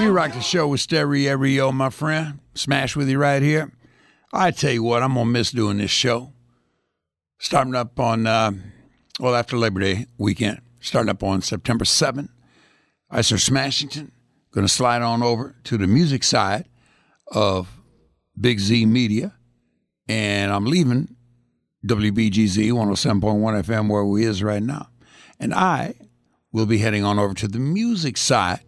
We rock the show with Stereo, my friend. Smash with you right here. I tell you what, I'm gonna miss doing this show. Starting up on uh, well after Labor Day weekend, starting up on September 7th. I Sir Smashington. Gonna slide on over to the music side of Big Z Media, and I'm leaving WBGZ 107.1 FM where we is right now, and I will be heading on over to the music side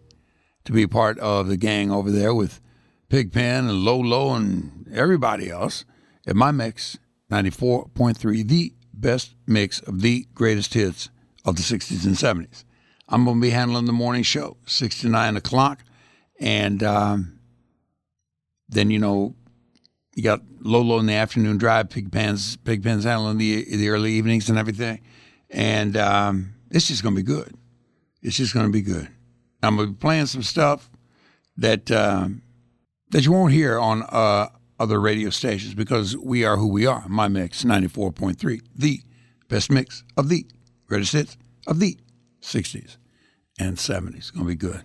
to be part of the gang over there with Pigpen and Lolo and everybody else at my mix 94.3, the best mix of the greatest hits of the 60s and 70s. I'm going to be handling the morning show, 6 to 9 o'clock. And um, then, you know, you got Lolo in the afternoon drive, Pigpen's, Pigpen's handling the, the early evenings and everything. And um, it's just going to be good. It's just going to be good. I'm gonna be playing some stuff that um, that you won't hear on uh, other radio stations because we are who we are. My mix, 94.3, the best mix of the greatest hits of the 60s and 70s. It's gonna be good.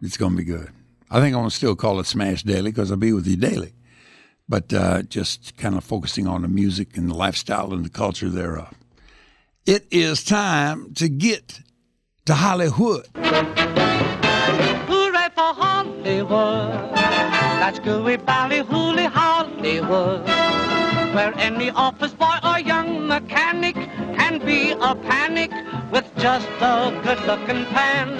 It's gonna be good. I think I'm gonna still call it Smash Daily because I'll be with you daily, but uh, just kind of focusing on the music and the lifestyle and the culture thereof. It is time to get to Hollywood. Hollywood. That's gooey bally hooly Hollywood. Where any office boy or young mechanic can be a panic with just a good looking pan.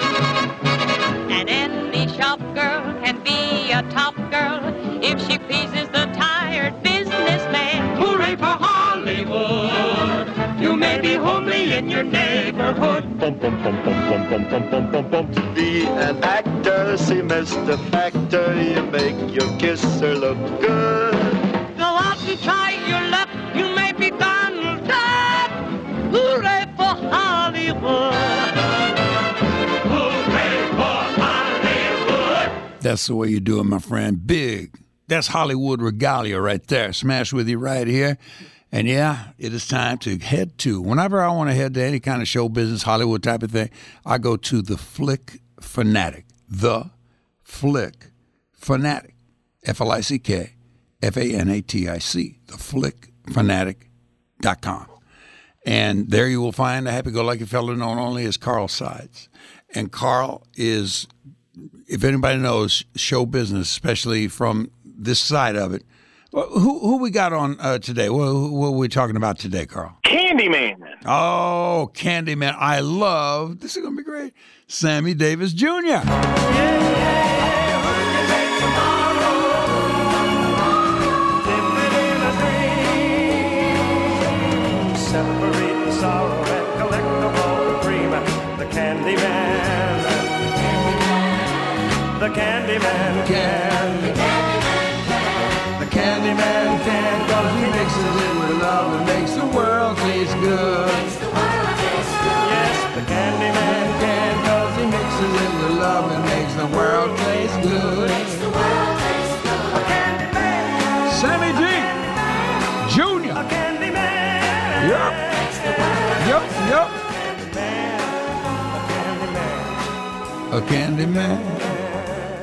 And any shop girl can be a top girl if she pleases the tired businessman. Hooray for Hollywood. In your neighborhood. bum bum bum bum bum bum bum bum bum. Be an actor, see Mr. Factor, you make your kisser look good. Go out and try your luck. You may be Donald Duck. Hooray for Hollywood. Hooray for Hollywood. That's the way you do it, my friend. Big. That's Hollywood regalia right there. Smash with you right here. And yeah, it is time to head to, whenever I want to head to any kind of show business, Hollywood type of thing, I go to the Flick Fanatic. The Flick Fanatic. F L I C K F A N A T I C. The Flick Fanatic.com. And there you will find a happy go lucky fellow known only as Carl Sides. And Carl is if anybody knows show business, especially from this side of it, well, who who we got on uh, today? What, what are we talking about today, Carl? Candyman. Oh, Candyman! I love this. Is gonna be great. Sammy Davis Jr. Separate the sorrow and collect all the cream. The Candyman. Candyman A Candyman.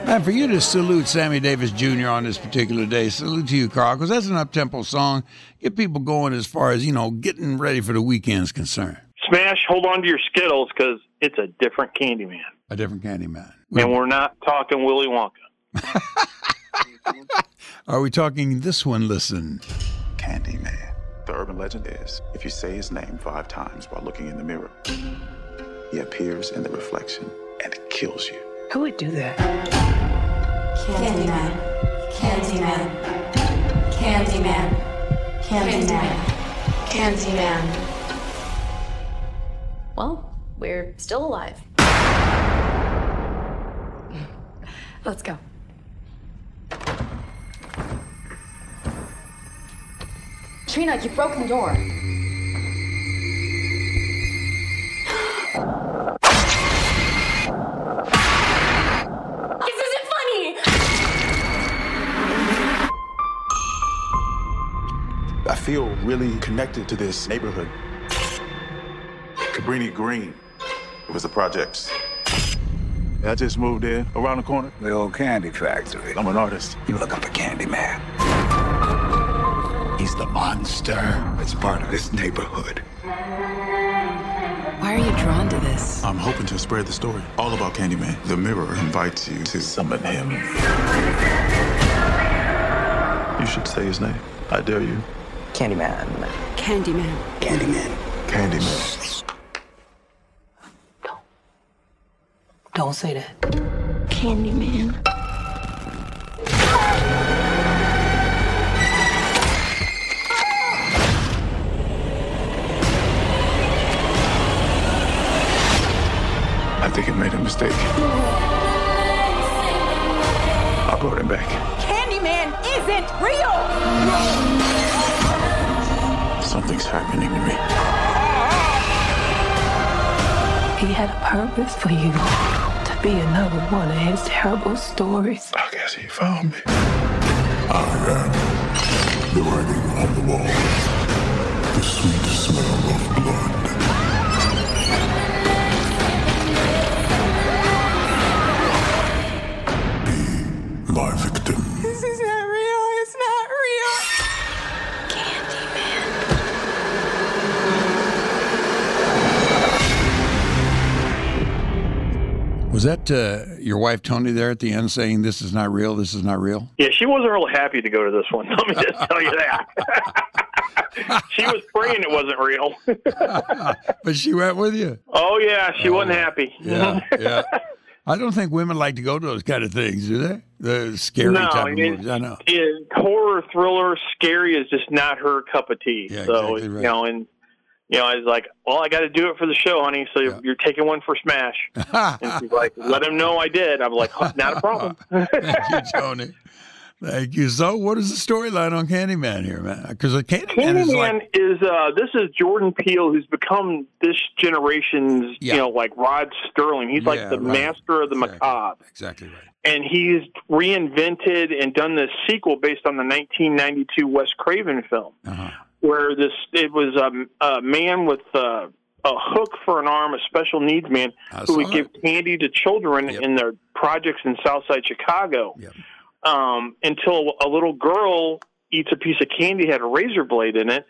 And for you to salute Sammy Davis Jr. on this particular day, salute to you, Carl, because that's an up-tempo song. Get people going as far as, you know, getting ready for the weekend's concerned. Smash, hold on to your Skittles because it's a different Candyman. A different candy Candyman. And we're not talking Willy Wonka. Are we talking this one? Listen. Candyman. The urban legend is if you say his name five times while looking in the mirror, he appears in the reflection and it kills you. Who would do that? Candyman. Candyman. Candyman. Candyman. Candyman. Well, we're still alive. Let's go. Trina, you broke the door. Feel really connected to this neighborhood. Cabrini Green. It was the projects. I just moved in around the corner. The old candy factory. I'm an artist. You look looking for Candyman? He's the monster It's part of this neighborhood. Why are you drawn to this? I'm hoping to spread the story all about Candyman. The mirror invites you to summon him. You should say his name. I dare you. Candyman. Candyman. Candyman. Candyman. Don't Don't say that. Candyman. I think it made a mistake. I brought him back. Something's happening to me. He had a purpose for you to be another one of his terrible stories. I guess he found me. I am the writing on the wall. The sweet smell of blood. Was that uh, your wife Tony there at the end saying this is not real? This is not real. Yeah, she wasn't real happy to go to this one. Let me just tell you that. she was praying it wasn't real. But she went with you. oh yeah, she wasn't happy. Yeah, yeah. I don't think women like to go to those kind of things, do they? The scary no, type of it- movies. I know. it- horror, thriller, scary is just not her cup of tea. Yeah, so exactly right. you know, and you know, I was like, "Well, I got to do it for the show, honey." So you're, you're taking one for Smash, and she's like, "Let him know I did." I'm like, "Not a problem." Thank you, Tony. Thank you. So, what is the storyline on Candyman here, man? Because Candyman is like, is uh this is Jordan Peele who's become this generation's Yeah. you know like Rod Serling. He's Yeah, like the right. master of the macabre. exactly right. And he's reinvented and done this sequel based on the 1992 Wes Craven film, Uh-huh. Where this it was a, a man with uh, a hook for an arm, a special needs man I who would give candy to children in their projects in Southside Chicago. Um, until a little girl eats a piece of candy had a razor blade in it.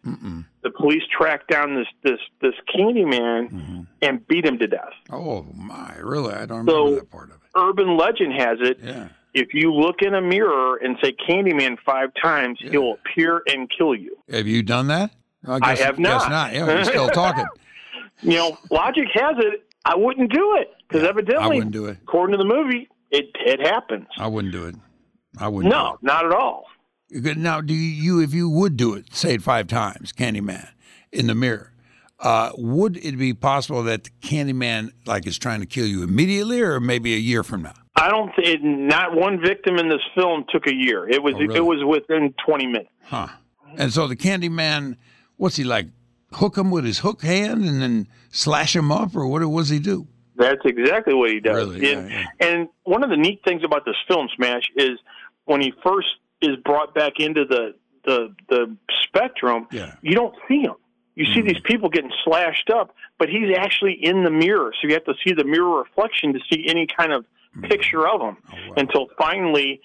The police track down this this this candy man Mm-hmm. and beat him to death. Oh my, really? I don't remember that part of it. urban legend has it. Yeah. If you look in a mirror and say Candyman five times, he'll appear and kill you. Have you done that? I have Guess not. not. Yeah, you're still talking. You know, logic has it. I wouldn't do it because evidently, I wouldn't do it. according to the movie, it it happens. I wouldn't do it. I wouldn't. No, not at all. do. Now, do you, if you would do it, say it five times, Candyman, in the mirror, uh, would it be possible that the Candyman like is trying to kill you immediately, or maybe a year from now? I don't. Th- not one victim in this film took a year. It was Oh, really? it was within twenty minutes. Huh. And so the Candyman, what's he like? Hook him with his hook hand and then slash him up, or what does he do? That's exactly what he does. Really? and, and one of the neat things about this film, Smash, is when he first is brought back into the the the spectrum, Yeah. You don't see him. You see mm-hmm. these people getting slashed up, but he's actually in the mirror, so you have to see the mirror reflection to see any kind of. Picture of him. Oh, Until finally,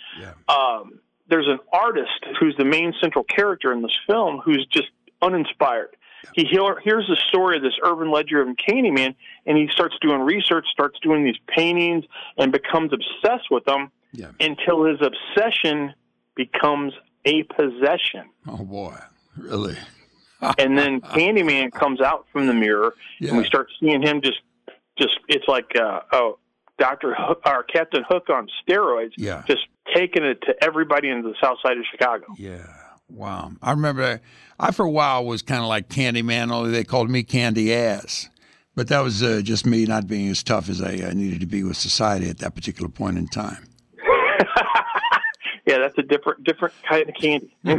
um, there's an artist who's the main central character in this film who's just uninspired. He hears the story of this urban legend of Candyman, and he starts doing research, starts doing these paintings, and becomes obsessed with them yeah. until his obsession becomes a possession. Oh boy, really? and then Candyman comes out from the mirror, and we start seeing him just, just it's like uh, oh, Doctor Hook or Captain Hook on steroids, Yeah. just taking it to everybody in the South Side of Chicago. Yeah. Wow. I remember I, for a while, was kind of like Candyman, only they called me Candy Ass. But that was uh, just me not being as tough as I uh, needed to be with society at that particular point in time. Yeah, that's a different different kind of candy.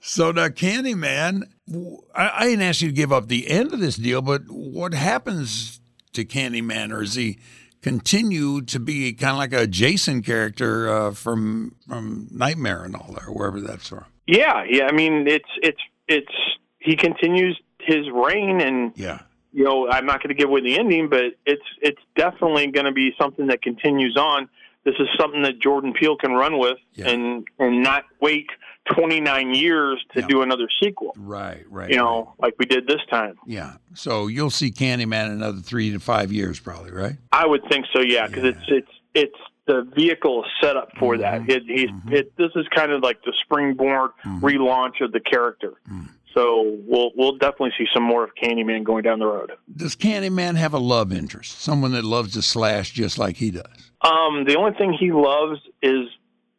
So the Candyman, w- I, I didn't ask you to give up the end of this deal, but what happens to Candyman, or does he continue to be kind of like a Jason character uh, from from Nightmare and all that, or wherever that's from? yeah, yeah. I mean, it's it's it's he continues his reign, and Yeah. you know, I'm not going to give away the ending, but it's it's definitely going to be something that continues on. This is something that Jordan Peele can run with, and and not wait 29 years to do another sequel. Right, right. You know, like we did this time. Yeah. So you'll see Candyman another three to five years, probably, right? I would think so, yeah, because it's it's it's the vehicle is set up for that. Mm-hmm. It, he's mm-hmm. it, this is kind of like the springboard mm-hmm. relaunch of the character. Mm. So we'll we'll definitely see some more of Candyman going down the road. Does Candyman have a love interest? Someone that loves to slash just like he does? Um, the only thing he loves is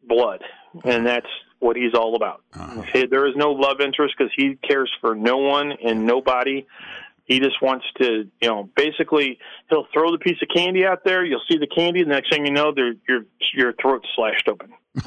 blood, and that's what he's all about. He- There is no love interest because he cares for no one and nobody. He just wants to, you know, basically he'll throw the piece of candy out there. You'll see the candy. The next thing you know, your your throat's slashed open.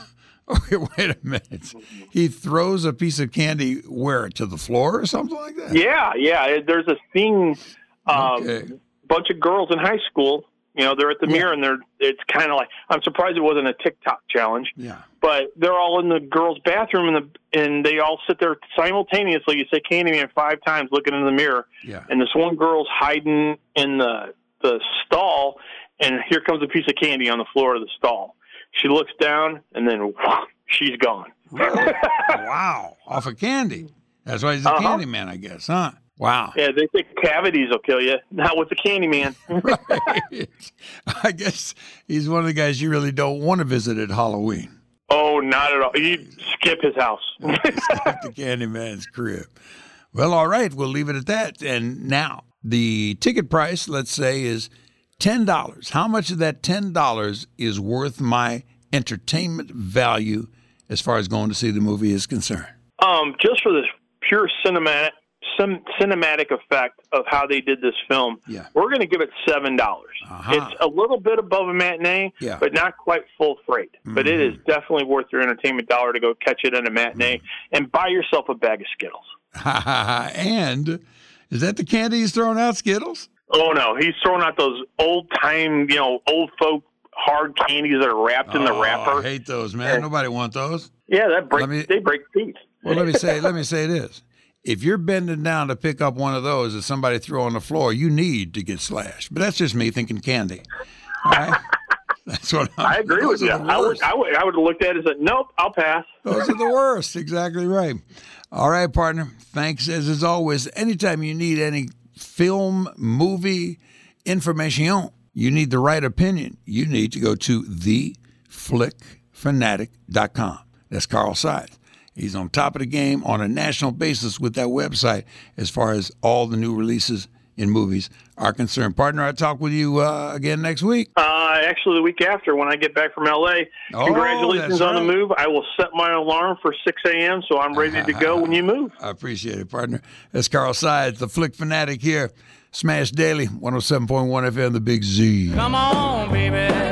Okay, wait a minute. He throws a piece of candy where to the floor or something like that. Yeah, yeah. There's a thing. Um, Bunch of girls in high school. You know, they're at the mirror and they're. It's kind of like I'm surprised it wasn't a TikTok challenge. Yeah. But they're all in the girls' bathroom and the and they all sit there simultaneously. You say Candyman five times, looking in the mirror. Yeah. And this one girl's hiding in the the stall, and here comes a piece of candy on the floor of the stall. She looks down and then she's gone. wow. Off of candy. That's why he's a Uh-huh. candy man, I guess, huh? Wow. Yeah, they think cavities will kill you, not with the candy Candyman. I guess he's one of the guys you really don't want to visit at Halloween. Oh, not at all. You skip his house. Skip the Candyman's crib. Well, all right, we'll leave it at that. And now, the ticket price, let's say, is $10. How much of that $10 is worth my entertainment value as far as going to see the movie is concerned? Um, just for this pure cinematic some cinematic effect of how they did this film, Yeah. we're going to give it seven dollars. Uh-huh. It's a little bit above a matinee, Yeah. but not quite full freight. But it is definitely worth your entertainment dollar to go catch it in a matinee and buy yourself a bag of Skittles. and is that the candy he's throwing out, Skittles? Oh no, he's throwing out those old time, you know, old folk hard candies that are wrapped in the Oh, wrapper. I hate those, man. Nobody want those. Yeah, that break me- they break teeth. Well, let me say, let me say this: if you're bending down to pick up one of those that somebody threw on the floor, you need to get slashed. But that's just me thinking candy. All right, that's what I'm, I agree with you. I would. I would, I would have looked at it and said, "Nope, I'll pass." Those are the worst. Exactly right. All right, partner. Thanks as as always. Anytime you need any film, movie information, you need the right opinion. You need to go to theflickfanatic.com. That's Carl Sides. He's on top of the game on a national basis with that website as far as all the new releases in movies are concerned. Partner, I'll talk with you uh, again next week. Uh, actually, the week after, when I get back from LA, Oh, congratulations that's on the move. I will set my alarm for 6 a.m., so I'm ready to go when you move. I appreciate it, partner. That's Carl Sides, the Flick Fanatic here. Smash Daily, 107.1 FM, the Big Z. Come on, baby.